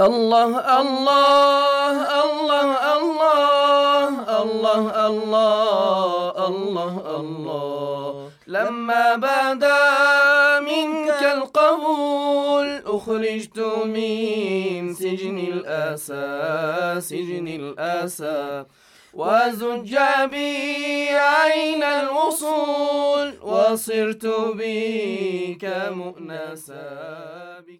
الله الله الله الله الله الله الله الله لما بدا منك القبول أخرجت من سجن الأسى سجن الأسى وزج بي عين الوصول وصرت بك مؤنسا بك